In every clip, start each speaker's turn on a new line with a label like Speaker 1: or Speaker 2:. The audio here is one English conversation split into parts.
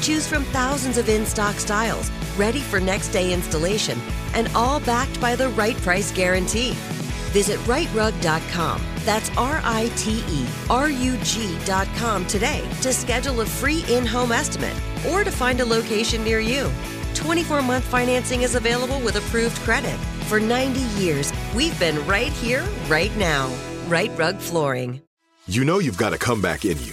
Speaker 1: Choose from thousands of in stock styles, ready for next day installation, and all backed by the right price guarantee. Visit riterug.com. That's R I T E R U G.com today to schedule a free in home estimate or to find a location near you. 24 month financing is available with approved credit. For 90 years, we've been right here, right now. Rite Rug Flooring.
Speaker 2: You know you've got a comeback in you.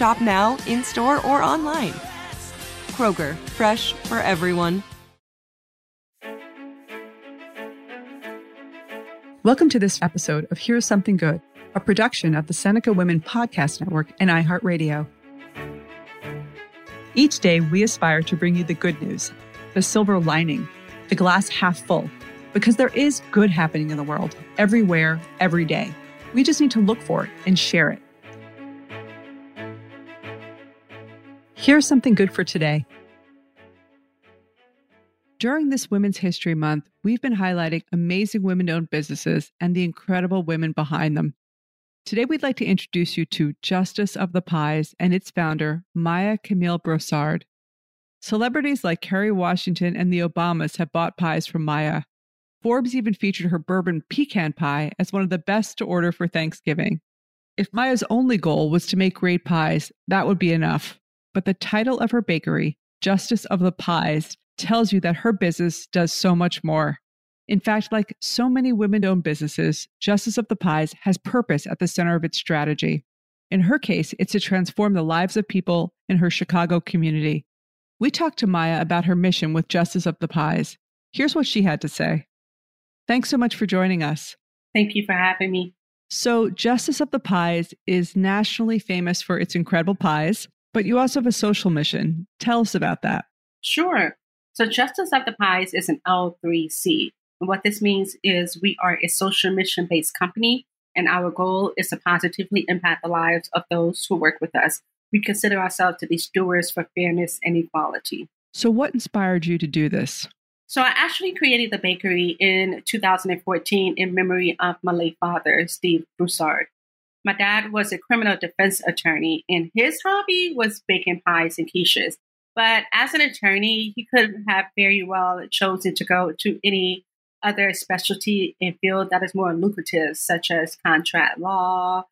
Speaker 3: Shop now, in store, or online. Kroger, fresh for everyone.
Speaker 4: Welcome to this episode of Here's Something Good, a production of the Seneca Women Podcast Network and iHeartRadio. Each day, we aspire to bring you the good news, the silver lining, the glass half full, because there is good happening in the world, everywhere, every day. We just need to look for it and share it. Here's something good for today. During this Women's History Month, we've been highlighting amazing women owned businesses and the incredible women behind them. Today, we'd like to introduce you to Justice of the Pies and its founder, Maya Camille Broussard. Celebrities like Kerry Washington and the Obamas have bought pies from Maya. Forbes even featured her bourbon pecan pie as one of the best to order for Thanksgiving. If Maya's only goal was to make great pies, that would be enough. But the title of her bakery, Justice of the Pies, tells you that her business does so much more. In fact, like so many women owned businesses, Justice of the Pies has purpose at the center of its strategy. In her case, it's to transform the lives of people in her Chicago community. We talked to Maya about her mission with Justice of the Pies. Here's what she had to say. Thanks so much for joining us.
Speaker 5: Thank you for having me.
Speaker 4: So, Justice of the Pies is nationally famous for its incredible pies, but you also have a social mission. Tell us about that.
Speaker 5: Sure. So, Justice of the Pies is an L3C. And what this means is we are a social mission based company, and our goal is to positively impact the lives of those who work with us. We consider ourselves to be stewards for fairness and equality.
Speaker 4: So, what inspired you to do this?
Speaker 5: So, I actually created the bakery in 2014 in memory of my late father, Steve Broussard. My dad was a criminal defense attorney, and his hobby was baking pies and quiches. But as an attorney, he could have very well chosen to go to any other specialty and field that is more lucrative, such as contract law,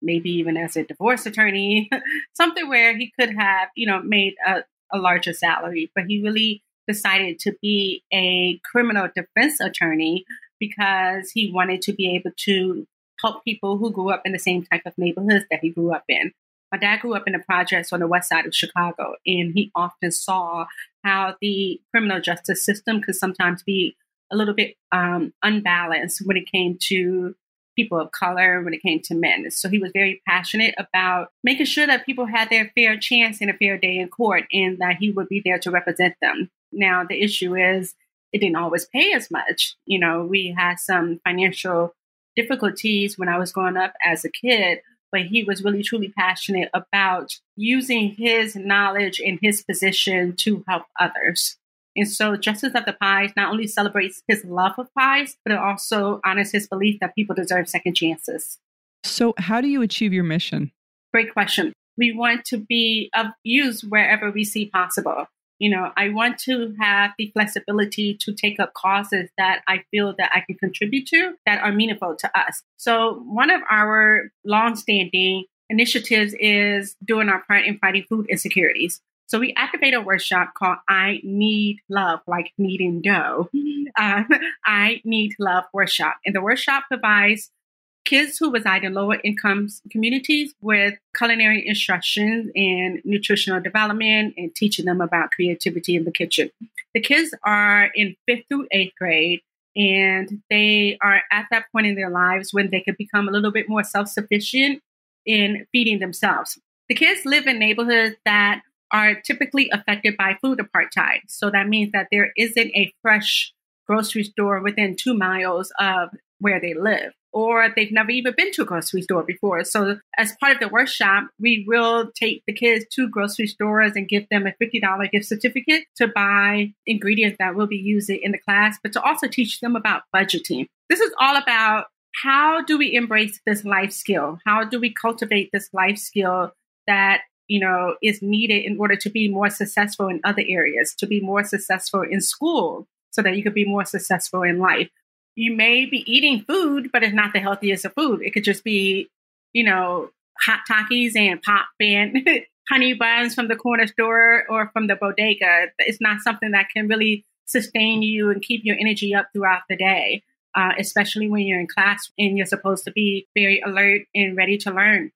Speaker 5: maybe even as a divorce attorney, something where he could have, you know, made a, a larger salary. But he really decided to be a criminal defense attorney because he wanted to be able to help people who grew up in the same type of neighborhoods that he grew up in. My dad grew up in the projects on the west side of Chicago, and he often saw how the criminal justice system could sometimes be a little bit um, unbalanced when it came to people of color, when it came to men. So he was very passionate about making sure that people had their fair chance and a fair day in court and that he would be there to represent them. Now, the issue is it didn't always pay as much. You know, we had some financial difficulties when I was growing up as a kid, but he was really truly passionate about using his knowledge and his position to help others. And so Justice of the Pies not only celebrates his love of pies, but it also honors his belief that people deserve second chances.
Speaker 4: So, how do you achieve your mission?
Speaker 5: Great question. We want to be of use wherever we see possible. You know, I want to have the flexibility to take up causes that I feel that I can contribute to that are meaningful to us. So, one of our longstanding initiatives is doing our part in fighting food insecurities. So we activate a workshop called I Need Love, like kneading dough. Um, I Need Love workshop. And the workshop provides kids who reside in lower income communities with culinary instruction and nutritional development and teaching them about creativity in the kitchen. The kids are in fifth through eighth grade and they are at that point in their lives when they could become a little bit more self sufficient in feeding themselves. The kids live in neighborhoods that are typically affected by food apartheid. So that means that there isn't a fresh grocery store within two miles of where they live, or they've never even been to a grocery store before. So, as part of the workshop, we will take the kids to grocery stores and give them a $50 gift certificate to buy ingredients that we'll be used in the class, but to also teach them about budgeting. This is all about how do we embrace this life skill? How do we cultivate this life skill that you know, is needed in order to be more successful in other areas, to be more successful in school, so that you could be more successful in life. You may be eating food, but it's not the healthiest of food. It could just be, you know, hot Takis and pop and honey buns from the corner store or from the bodega. It's not something that can really sustain you and keep your energy up throughout the day, uh, especially when you're in class and you're supposed to be very alert and ready to learn.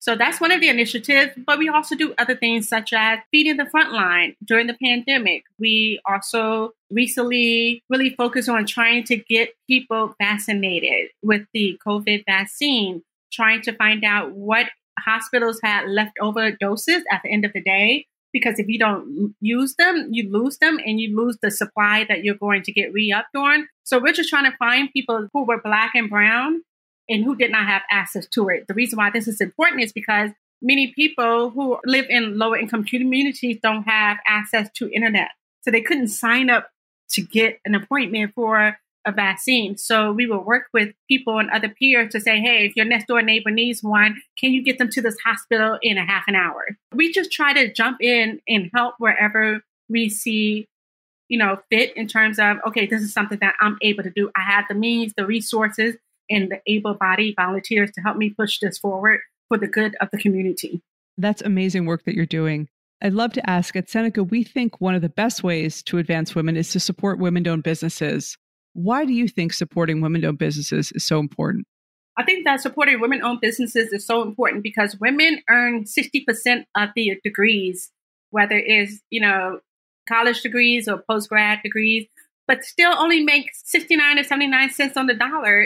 Speaker 5: So that's one of the initiatives, but we also do other things such as feeding the front line during the pandemic. We also recently really focused on trying to get people vaccinated with the COVID vaccine, trying to find out what hospitals had leftover doses at the end of the day. Because if you don't use them, you lose them and you lose the supply that you're going to get re upped on. So we're just trying to find people who were black and brown and who did not have access to it. The reason why this is important is because many people who live in lower income communities don't have access to internet. So they couldn't sign up to get an appointment for a vaccine. So we will work with people and other peers to say, hey, if your next door neighbor needs one, can you get them to this hospital in a half an hour? We just try to jump in and help wherever we see, you know, fit in terms of, okay, this is something that I'm able to do. I have the means, the resources, and the able bodied volunteers to help me push this forward for the good of the community.
Speaker 4: That's amazing work that you're doing. I'd love to ask at Seneca, we think one of the best ways to advance women is to support women owned businesses. Why do you think supporting women owned businesses is so important?
Speaker 5: I think that supporting women owned businesses is so important because women earn 60% of the degrees, whether it's, you know, college degrees or post grad degrees, but still only make 69 or 79 cents on the dollar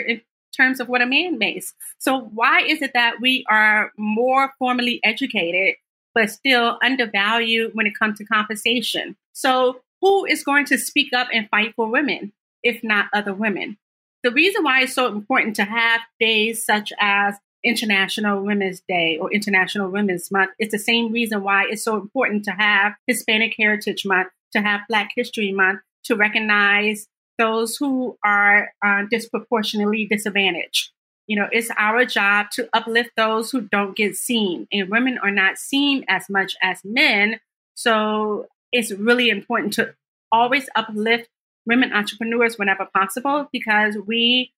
Speaker 5: terms of what a man makes. So why is it that we are more formally educated but still undervalued when it comes to compensation? So who is going to speak up and fight for women if not other women? The reason why it's so important to have days such as International Women's Day or International Women's Month. It's the same reason why it's so important to have Hispanic Heritage Month, to have Black History Month, to recognize those who are uh, disproportionately disadvantaged. You know, it's our job to uplift those who don't get seen, and women are not seen as much as men. So it's really important to always uplift women entrepreneurs whenever possible because we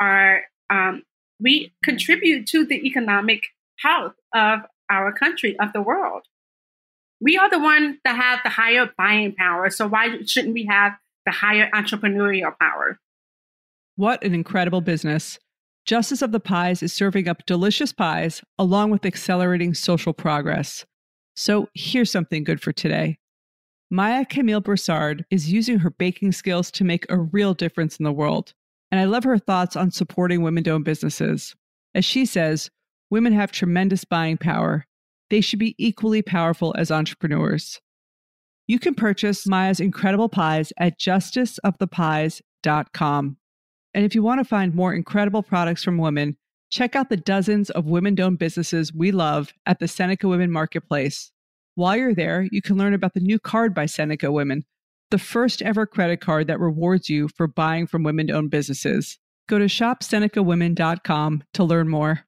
Speaker 5: are um, we contribute to the economic health of our country of the world we are the one that have the higher buying power. So why shouldn't we have the higher entrepreneurial power?
Speaker 4: What an incredible business. Justice of the Pies is serving up delicious pies along with accelerating social progress. So here's something good for today. Maya Camille Broussard is using her baking skills to make a real difference in the world. And I love her thoughts on supporting women owned businesses. As she says, women have tremendous buying power. They should be equally powerful as entrepreneurs. You can purchase Maya's incredible pies at justiceofthepies.com. And if you want to find more incredible products from women, check out the dozens of women owned businesses we love at the Seneca Women Marketplace. While you're there, you can learn about the new card by Seneca Women, the first ever credit card that rewards you for buying from women owned businesses. Go to shopsenecawomen.com to learn more.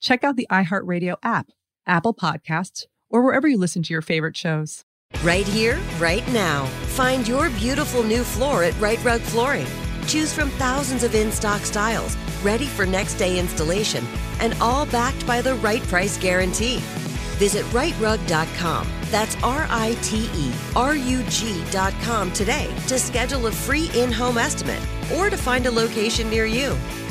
Speaker 4: check out the iHeartRadio app, Apple Podcasts, or wherever you listen to your favorite shows.
Speaker 1: Right here, right now. Find your beautiful new floor at Rite Rug Flooring. Choose from thousands of in stock styles, ready for next day installation, and all backed by the right price guarantee. Visit riterug.com. That's R I T E R U G.com today to schedule a free in home estimate or to find a location near you.